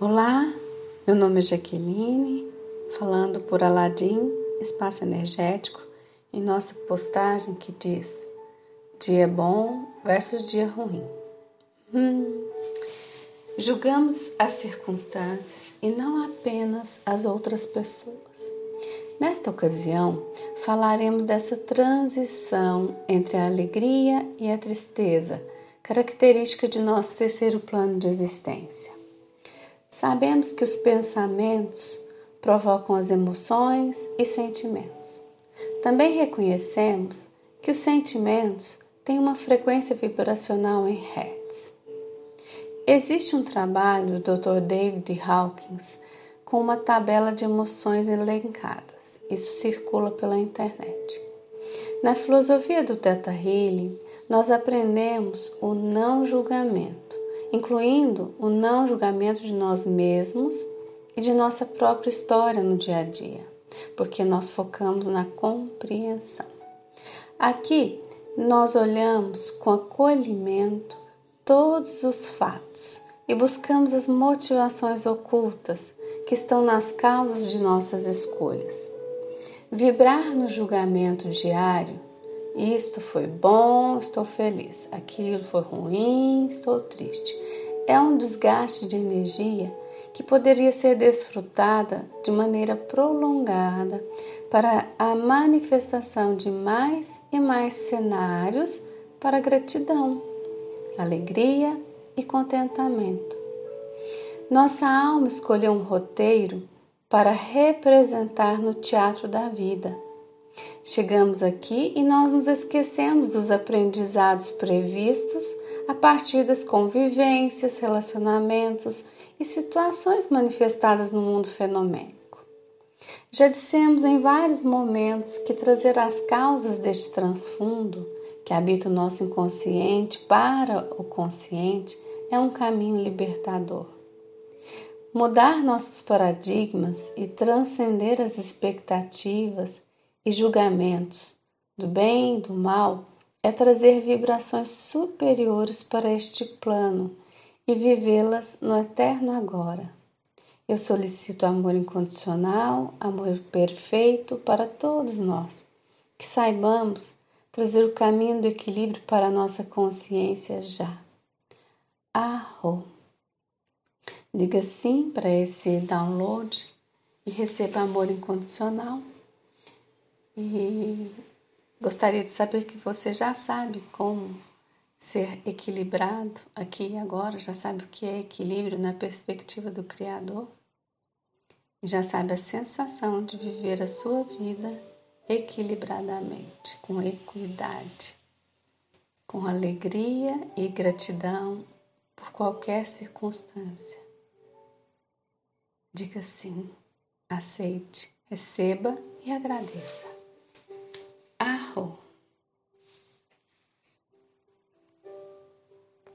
Olá, meu nome é Jaqueline, falando por Aladim Espaço Energético, em nossa postagem que diz dia bom versus dia ruim. Hum, julgamos as circunstâncias e não apenas as outras pessoas. Nesta ocasião, falaremos dessa transição entre a alegria e a tristeza, característica de nosso terceiro plano de existência. Sabemos que os pensamentos provocam as emoções e sentimentos. Também reconhecemos que os sentimentos têm uma frequência vibracional em Hertz. Existe um trabalho do Dr. David Hawkins com uma tabela de emoções elencadas. Isso circula pela internet. Na filosofia do Theta Healing, nós aprendemos o não julgamento incluindo o não julgamento de nós mesmos e de nossa própria história no dia a dia, porque nós focamos na compreensão. Aqui nós olhamos com acolhimento todos os fatos e buscamos as motivações ocultas que estão nas causas de nossas escolhas. Vibrar no julgamento diário isto foi bom, estou feliz. Aquilo foi ruim, estou triste. É um desgaste de energia que poderia ser desfrutada de maneira prolongada para a manifestação de mais e mais cenários para gratidão, alegria e contentamento. Nossa alma escolheu um roteiro para representar no teatro da vida Chegamos aqui e nós nos esquecemos dos aprendizados previstos a partir das convivências, relacionamentos e situações manifestadas no mundo fenomênico. Já dissemos em vários momentos que trazer as causas deste transfundo que habita o nosso inconsciente para o consciente é um caminho libertador. Mudar nossos paradigmas e transcender as expectativas e julgamentos do bem e do mal é trazer vibrações superiores para este plano e vivê-las no eterno agora. Eu solicito amor incondicional, amor perfeito para todos nós, que saibamos trazer o caminho do equilíbrio para a nossa consciência já. Arro. Diga sim para esse download e receba amor incondicional e gostaria de saber que você já sabe como ser equilibrado aqui e agora, já sabe o que é equilíbrio na perspectiva do Criador, e já sabe a sensação de viver a sua vida equilibradamente, com equidade, com alegria e gratidão por qualquer circunstância. Diga sim, aceite, receba e agradeça. 后。